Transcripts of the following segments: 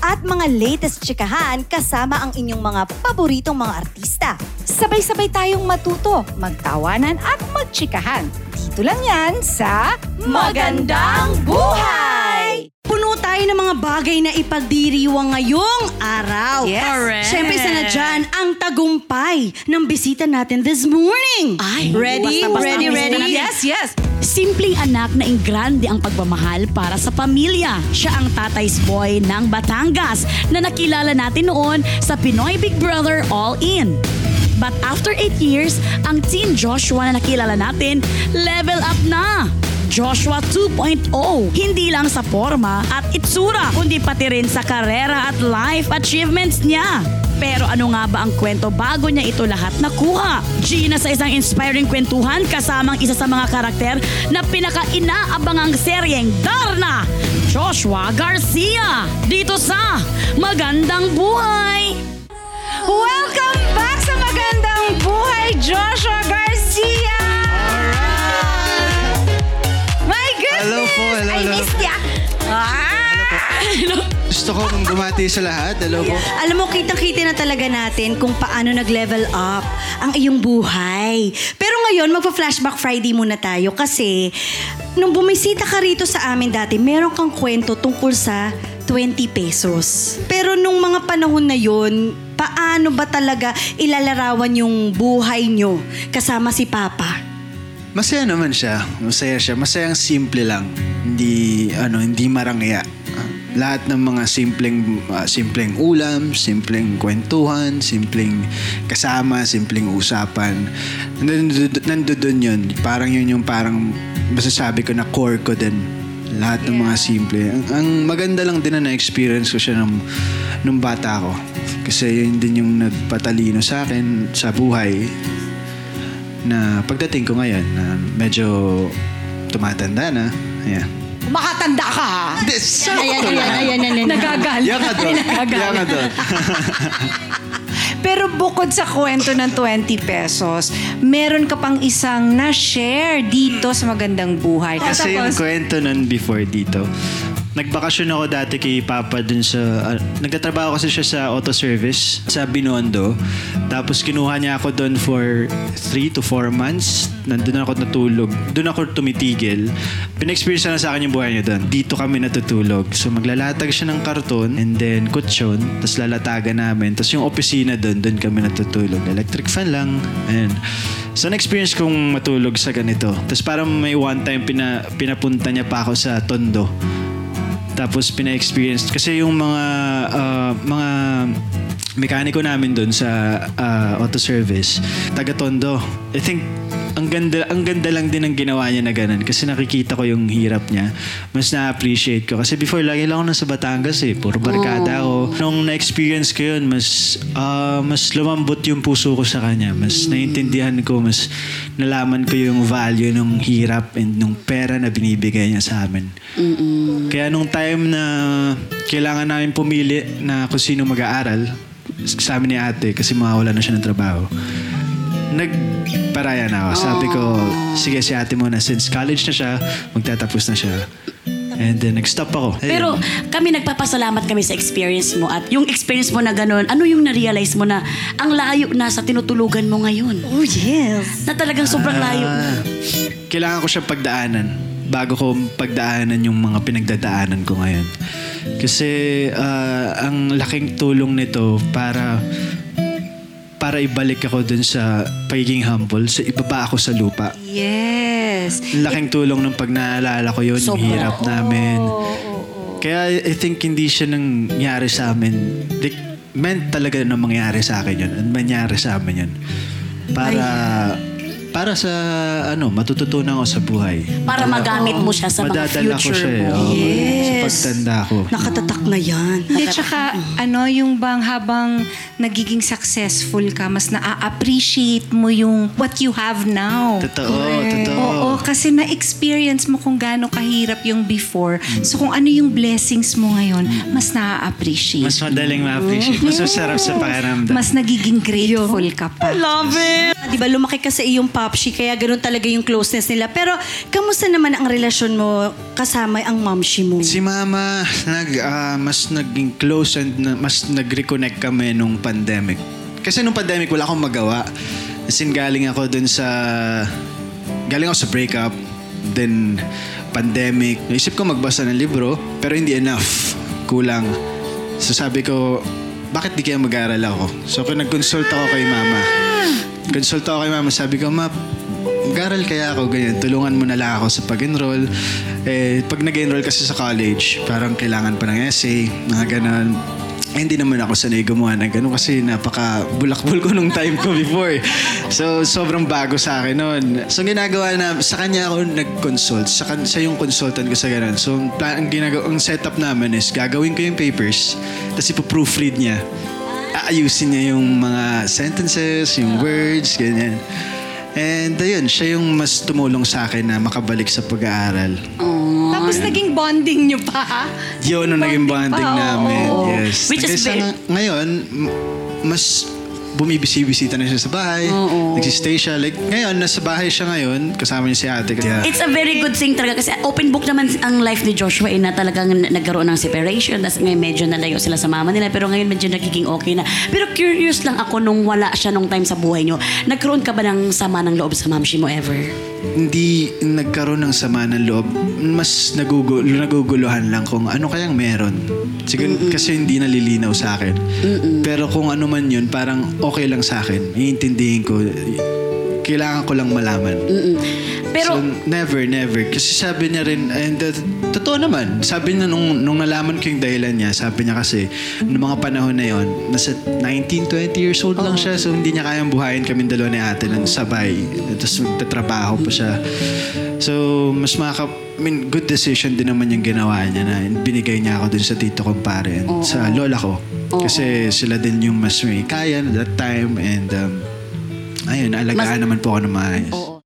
At mga latest chikahan kasama ang inyong mga paboritong mga artista. Sabay-sabay tayong matuto, magtawanan at magtsikahan. Dito lang yan sa Magandang Buhay! Puno tayo ng mga bagay na ipagdiriwang ngayong araw. Yes. Correct. Siyempre isa na dyan ang tagumpay ng bisita natin this morning. Ay, ready? basta-basta ready, ang ready? natin. Yes, yes! Simpleng anak na ingrande ang pagmamahal para sa pamilya. Siya ang tatay's boy ng Batangas na nakilala natin noon sa Pinoy Big Brother All In. But after 8 years, ang teen Joshua na nakilala natin, level up na. Joshua 2.0. Hindi lang sa forma at itsura, kundi pati rin sa karera at life achievements niya. Pero ano nga ba ang kwento bago niya ito lahat nakuha? Gina sa isang inspiring kwentuhan kasamang isa sa mga karakter na pinaka-inaabangang seryeng Darna, Joshua Garcia. Dito sa Magandang Buhay! Welcome back sa Magandang Buhay, Joshua Garcia! Gusto ko bumati sa lahat. Hello po. Alam mo, kitang-kita na talaga natin kung paano nag-level up ang iyong buhay. Pero ngayon, magpa-flashback Friday muna tayo kasi nung bumisita ka rito sa amin dati, meron kang kwento tungkol sa 20 pesos. Pero nung mga panahon na yon, paano ba talaga ilalarawan yung buhay nyo kasama si Papa? Masaya naman siya. Masaya siya. Masayang simple lang. Hindi, ano, hindi marangya. Ah, Lahat ng mga simpleng ah, simpleng ulam, simpleng kwentuhan, simpleng kasama, simpleng usapan. Nandoon nandoon yun. Parang yun yung parang masasabi ko na core ko din. Lahat ng mga simple. Ang, ang maganda lang din na na-experience ko siya nung, nung bata ko. Kasi yun din yung nagpatalino sa akin sa buhay na pagdating ko ngayon na medyo tumatanda na. Ayan. Makatanda ka ha! Hindi, sakto Ayan, ayan, lang. ayan, ayan, ayan. Nagagal. Yan ka doon. Yan ka doon. Pero bukod sa kwento ng 20 pesos, meron ka pang isang na-share dito sa Magandang Buhay. Kasi yung kwento nun before dito, nagbakasyon ako dati kay Papa dun sa... ah, nagtatrabaho kasi siya sa auto service sa Binondo. Tapos kinuha niya ako doon for 3 to 4 months. Nandun ako natulog. Doon ako tumitigil. Pina-experience na sa akin yung buhay niya doon. Dito kami natutulog. So maglalatag siya ng karton and then kutsyon. Tapos lalatagan namin. Tapos yung opisina doon, doon kami natutulog. Electric fan lang. Ayan. So na-experience kong matulog sa ganito. Tapos parang may one time pina, pinapunta niya pa ako sa Tondo. Tapos pina-experience kasi yung mga ah, mga mekaniko namin doon sa ah, auto service, taga Tondo. I think ang ganda ang ganda lang din ng ginawa niya na ganun kasi nakikita ko yung hirap niya. Mas na-appreciate ko kasi before lagi lang ako nasa Batangas eh, puro barkada ako. Nung na-experience ko yun, mas ah, mas lumambot yung puso ko sa kanya. Mas naiintindihan ko, mas nalaman ko yung value ng hirap and ng pera na binibigay niya sa amin. Kaya nung time na kailangan namin pumili na kung sino mag-aaral, sa amin ni ate kasi mawawala na siya ng trabaho, nagparaya na ako. Sabi ko, sige si ate muna. Since college na siya, magtatapos na siya. And then nag-stop ako. Ayun. Pero kami nagpapasalamat kami sa experience mo at yung experience mo na ganun, ano yung na-realize mo na ang layo na sa tinutulugan mo ngayon? Oh, yes. Na talagang sobrang layo. Ah, kailangan ko siyang pagdaanan bago ko pagdaanan yung mga pinagdadaanan ko ngayon. Kasi ah, ang laking tulong nito para para ibalik ako dun sa pagiging humble, sa ibaba ako sa lupa. yes. Ang laking tulong ng pag naalala ko yun, yung Sobra. hirap namin. Kaya I think hindi siya nangyari sa amin. Like, meant talaga na mangyari sa akin yun. At mangyari sa amin yun. Para para sa ano, matututunan ko sa buhay. Para magamit mo siya sa mga Madadala ko future siya, eh. mo. Oo, Yes. Sa pagtanda ko. Nakatatak na yan. Hindi, tsaka ano, yung bang habang nagiging successful ka, mas na-appreciate mo yung what you have now. Totoo, totoo. Oo, kasi na-experience mo kung gaano kahirap yung before. So kung ano yung blessings mo ngayon, mas na-appreciate. Mas madaling ma-appreciate. Mas masarap sa pakiramdam. Mas nagiging grateful ka pa. Love it! Di ba, lumaki ka sa iyong popshi, kaya ganun talaga yung closeness nila. Pero, kamusta naman ang relasyon mo kasama ang momshi mo? Si mama, nag, ah, mas naging close and na- mas nag-reconnect kami nung pandemic. Kasi nung pandemic, wala akong magawa. As in, galing ako dun sa... Galing ako sa breakup. Then, pandemic. Naisip ko magbasa ng libro, pero hindi enough. Kulang. So sabi ko, bakit di kaya mag-aaral ako? So nag-consult ako kay mama. Consult ako kay mama, sabi ko, ma, mag-aaral kaya ako ganyan. Tulungan mo na lang ako sa pag-enroll. Eh, pag nag-enroll kasi sa college, parang kailangan pa ng essay, mga ganon. Eh, hindi naman ako sanay gumawa ng ganun kasi napaka bulakbol ko nung time ko before. So, sobrang bago sa akin noon. So, ginagawa na, sa kanya ako nag-consult. Sa, kan- siya yung consultant ko sa ganun. So, ang, ginagawa, ang setup namin is gagawin ko yung papers, tapos ipo-proofread niya. Aayusin niya yung mga sentences, yung words, ganyan. And ayun, siya yung mas tumulong sa akin na makabalik sa pag-aaral. Tapos naging bonding nyo pa. Yun ang naging bonding pa, oo. namin. Yes. Which is Kaysa very- ngayon, m- mas bumibisi-bisita na siya sa bahay. Nagsistay siya. Like, ngayon, nasa bahay siya ngayon. Kasama niya si ate. Kaya, It's a very good thing talaga kasi open book naman ang life ni Joshua eh, na talagang nagkaroon ng separation tapos ngayon medyo nalayo sila sa mama nila pero ngayon medyo nagiging okay na. Pero curious lang ako nung wala siya nung time sa buhay nyo. Nagkaroon ka ba ng sama ng loob sa mamshi mo ever? Hindi nagkaroon ng sama ng loob. Mas nagugulo, naguguluhan lang kung ano kayang meron. Siguro kasi hindi nalilinaw sa akin. Pero kung ano man yun, parang okay lang sa akin. Iintindihin ko. Kailangan ko lang malaman. Pero so, never, never. Kasi sabi niya rin, and uh, totoo naman, sabi niya nung, nung nalaman ko yung dahilan niya, sabi niya kasi, noong mga panahon na yon nasa 19, 20 years old lang siya, so hindi niya kayang buhayin kami dalawa ni ate ng sabay. Tapos magtatrabaho pa siya. So, mas maka... I mean, good decision din naman yung ginawa niya na binigay niya ako dun sa tito kong pare and sa lola ko. Kasi sila din yung mas may kaya at that time and um, ayun, alagaan naman po ako ng maayos.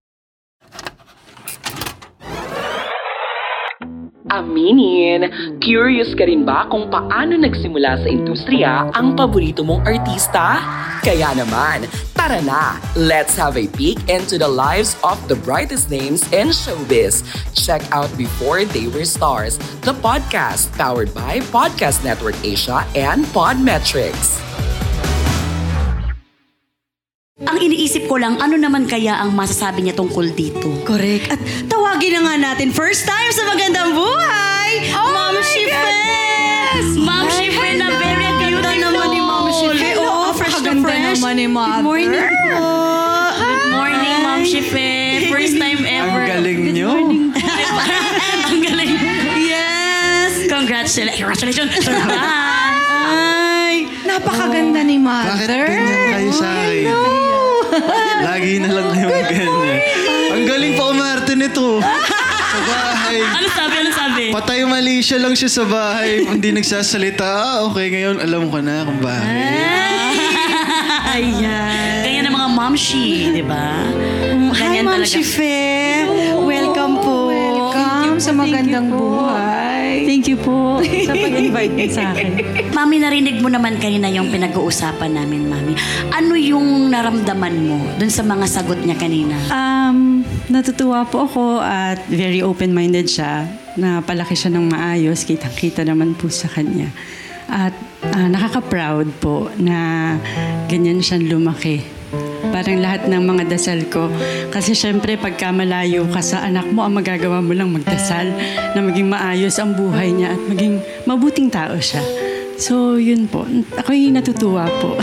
Aminin, curious ka rin ba kung paano nagsimula sa industriya ang paborito mong artista? Kaya naman, tara na! Let's have a peek into the lives of the brightest names in showbiz. Check out Before They Were Stars, the podcast powered by Podcast Network Asia and Podmetrics. Iniisip ko lang, ano naman kaya ang masasabi niya tungkol dito? Correct. At tawagin na nga natin, first time sa Magandang Buhay, Mom Shife! Ma'am Shife na very beautiful. Ganda naman ni Mom Shife. Oo, fresh na fresh. naman ni Mother. Good morning po. Good morning, Ma'am Shife. First time ever. Ang galing nyo. ang galing. Yes! Congratulations. Congratulations. Ay! Napakaganda ni Bakit Mother. ganyan kayo sa akin? Lagi na lang kayo ganyan. Ang galing pa umarte nito. Sa bahay. ano sabi? Ano sabi? Patay mali siya lang siya sa bahay. Hindi nagsasalita. Ah, okay, ngayon alam ko na kung bakit. Ayan. Ganyan ang mga momshi, di ba? Hi, Ganyan Ma'am talaga. Shife. Welcome po. Welcome sa magandang buhay. Thank you po sa pag-invite niyo sa akin. Mami, narinig mo naman kanina yung pinag-uusapan namin, Mami. Ano yung naramdaman mo dun sa mga sagot niya kanina? Um, natutuwa po ako at very open-minded siya. Napalaki siya ng maayos. Kitang-kita naman po sa kanya. At ah, nakaka-proud po na ganyan siyang lumaki. Parang lahat ng mga dasal ko. Kasi syempre, pagka malayo ka sa anak mo, ang magagawa mo lang magdasal na maging maayos ang buhay niya at maging mabuting tao siya. So, yun po. Ako'y natutuwa po.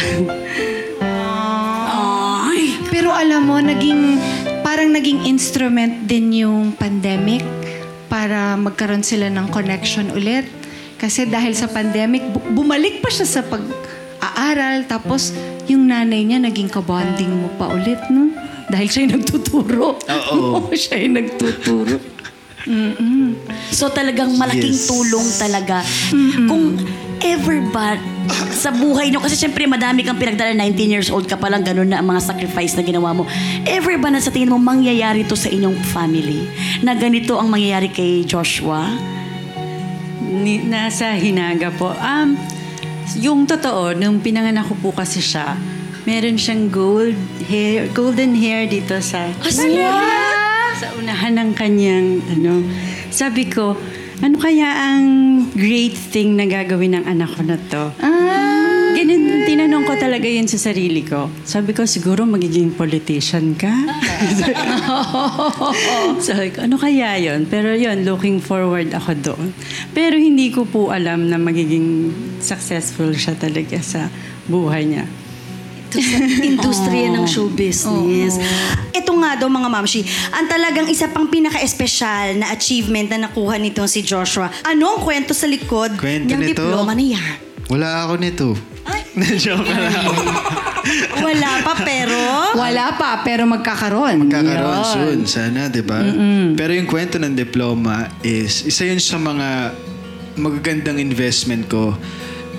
Ay, Pero alam mo, naging, parang naging instrument din yung pandemic para magkaroon sila ng connection ulit. Kasi dahil sa pandemic, bu- bumalik pa siya sa pag-aaral. Tapos, yung nanay niya naging kabonding mo pa ulit, no? Dahil siya yung nagtuturo. Oo. siya yung nagtuturo. So talagang malaking Yes. tulong talaga. Kung ever ba sa buhay nyo, kasi syempre madami kang pinagdala, 19 years old ka pa lang, ganun na ang mga sacrifice na ginawa mo. Ever ba na sa tingin mo mangyayari to sa inyong family? Na ganito ang mangyayari kay Joshua? Ni, nasa hinaga po. Um, yung totoo, nung pinanganak ko po kasi siya, meron siyang gold hair, golden hair dito sa... Sa unahan ng kanyang, ano, sabi ko, ano kaya ang great thing na gagawin ng anak ko na to? Ah, Ganun, tinanong ko talaga yun sa sarili ko. Sabi ko, siguro magiging politician ka? Sabi ko, ano kaya yun? Pero yun, looking forward ako doon. Pero hindi ko po alam na magiging successful siya talaga sa buhay niya. Industriya ng show business. Ito nga daw mga mamshi, ang talagang isa pang pinaka-espesyal na achievement na nakuha nitong si Joshua. Ano ang kwento sa likod Kwento niyang nito? diploma na yan? Wala ako nito. Joke lang. Wala pa pero... wala pa, pero magkakaroon. Magkakaroon Yun. soon, sana, di ba? Pero yung kwento ng diploma is, isa yun sa mga magagandang investment ko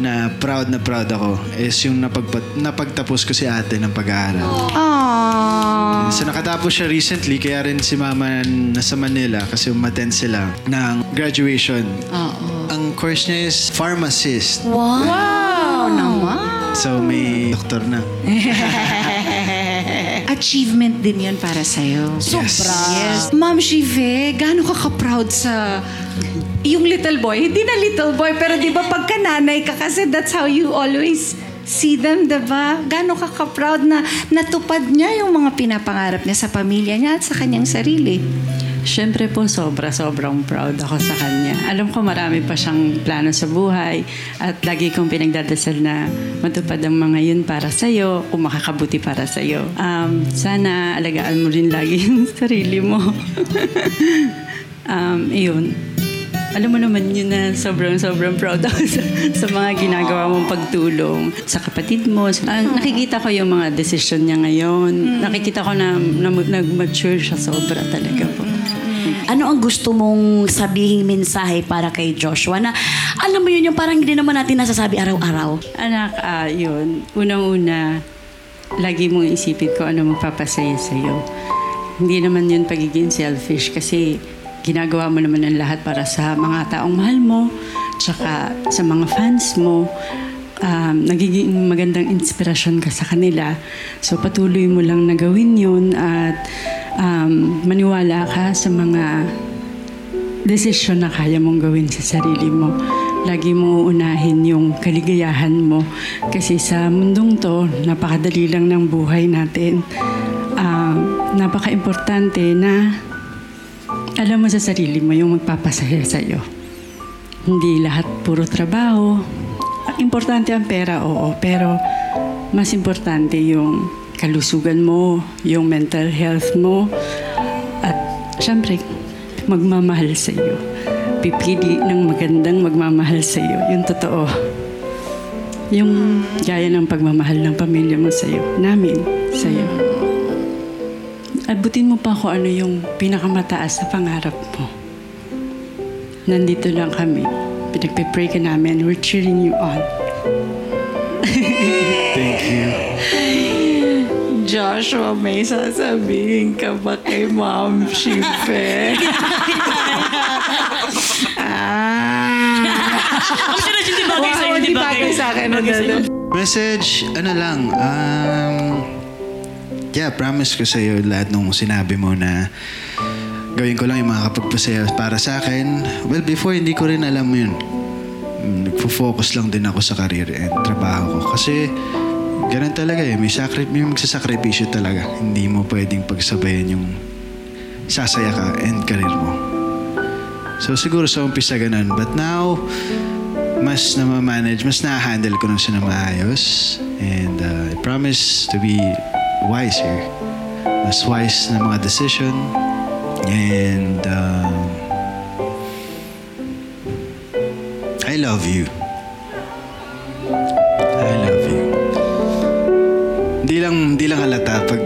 na proud na proud ako is yung napagpat- napagtapos ko si ate ng pag-aaral. Aww. So nakatapos siya recently, kaya rin si mama nasa Manila kasi umattend sila ng graduation. Oo. Ang course niya is pharmacist. Wow naman. So may doktor na. Achievement din yun para sa'yo. Sobra. Yes. Ma'am Shive, gaano ka ka-proud sa yung little boy? Hindi na little boy, pero di ba pagka nanay ka kasi that's how you always see them, di ba? Gaano ka ka-proud na natupad niya yung mga pinapangarap niya sa pamilya niya at sa kanyang sarili? Siyempre po, sobra-sobrang proud ako sa kanya. Alam ko marami pa siyang plano sa buhay at lagi kong pinagdadasal na matupad ang mga yun para sa'yo, kung makakabuti para sa'yo. Um, sana alagaan mo rin lagi yung sarili mo. um, iyon. Alam mo naman yun na sobrang-sobrang proud ako sa, sa mga ginagawa mong pagtulong sa kapatid mo. Ah, nakikita ko yung mga decision niya ngayon. Nakikita ko na, na nag-mature siya sobra talaga po. Ano ang gusto mong sabihin mensahe para kay Joshua na alam mo yun yung parang hindi naman natin nasasabi araw-araw? Anak, ah, yun. Unang-una, lagi mong isipin ko ano magpapasaya sa'yo. Hindi naman yun pagiging selfish kasi ginagawa mo naman ang lahat para sa mga taong mahal mo, tsaka sa mga fans mo. Um, nagiging magandang inspirasyon ka sa kanila. So patuloy mo lang na gawin yun at um, maniwala ka sa mga desisyon na kaya mong gawin sa sarili mo. Lagi mo unahin yung kaligayahan mo. Kasi sa mundong to, napakadali lang ng buhay natin. Ah, napaka-importante na alam mo sa sarili mo yung magpapasaya sa'yo. Hindi lahat puro trabaho. Importante ang pera, oo. Pero mas importante yung kalusugan mo, yung mental health mo, at syempre, magmamahal sa iyo. Pipili ng magandang magmamahal sa iyo. Yung totoo. Yung gaya ng pagmamahal ng pamilya mo sa iyo. Namin, sa iyo. Abutin mo pa kung ano yung pinakamataas na pangarap mo. Nandito lang kami. Pinagpe-pray ka namin. We're cheering you on. Thank you. Joshua, may sasabihin ka ba kay Ma'am Shife? Wow, hindi bagay sa akin. Message, ano lang, um, yeah, promise ko sa'yo lahat nung sinabi mo na gawin ko lang yung makakapagpasaya para sa akin. Well, before, hindi ko rin alam yun. Nagfo-focus lang din ako sa career and trabaho ko. Kasi, ganun talaga eh. May, sakri- may magsasakripisyo talaga. Hindi mo pwedeng pagsabayan yung sasaya ka and career mo. So, siguro sa umpisa ganun. But now, mas na manage mas na-handle ko na siya na maayos. And uh, I promise to be wiser. Mas wise na mga decision. And um, I love you. I love you. Hindi lang, hindi lang halata pag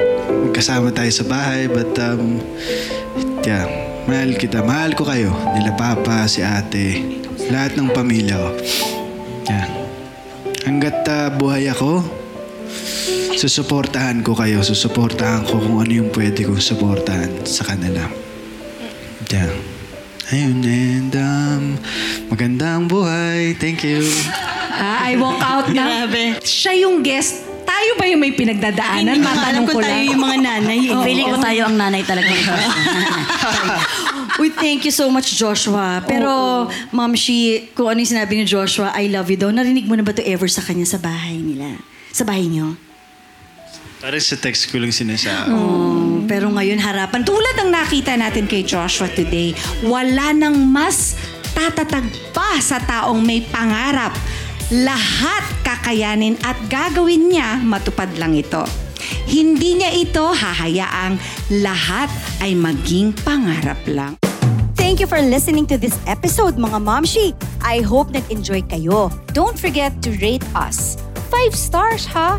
magkasama tayo sa bahay. But, um, yeah, mahal kita. Mahal ko kayo. Nila papa, si ate, lahat ng pamilya ko. Yeah. Hanggat ah, buhay ako, susuportahan ko kayo. Susuportahan ko kung ano yung pwede kong suportahan sa kanila. Yeah. Ayun, and um, magandang buhay. Thank you. Ah, I walk out na. Grabe. Siya yung guest. Tayo ba yung may pinagdadaanan? Hindi ko alam Matanong kung ko tayo lang. yung mga nanay. eh. Feeling ko tayo ang nanay talaga. Uy, thank you so much, Joshua. Pero, Ma'am Shi, kung ano yung sinabi ni Joshua, I love you daw, narinig mo na ba to ever sa kanya sa bahay nila? Sa bahay niyo? Parang sa text ko lang sinasabi. Oh, pero ngayon, harapan. Tulad ng nakita natin kay Joshua today, wala nang mas tatatag pa sa taong may pangarap. Lahat kakayanin at gagawin niya, matupad lang ito. Hindi niya ito hahayaang lahat ay maging pangarap lang. Thank you for listening to this episode, mga Momshi. I hope nag-enjoy kayo. Don't forget to rate us. Five stars, ha?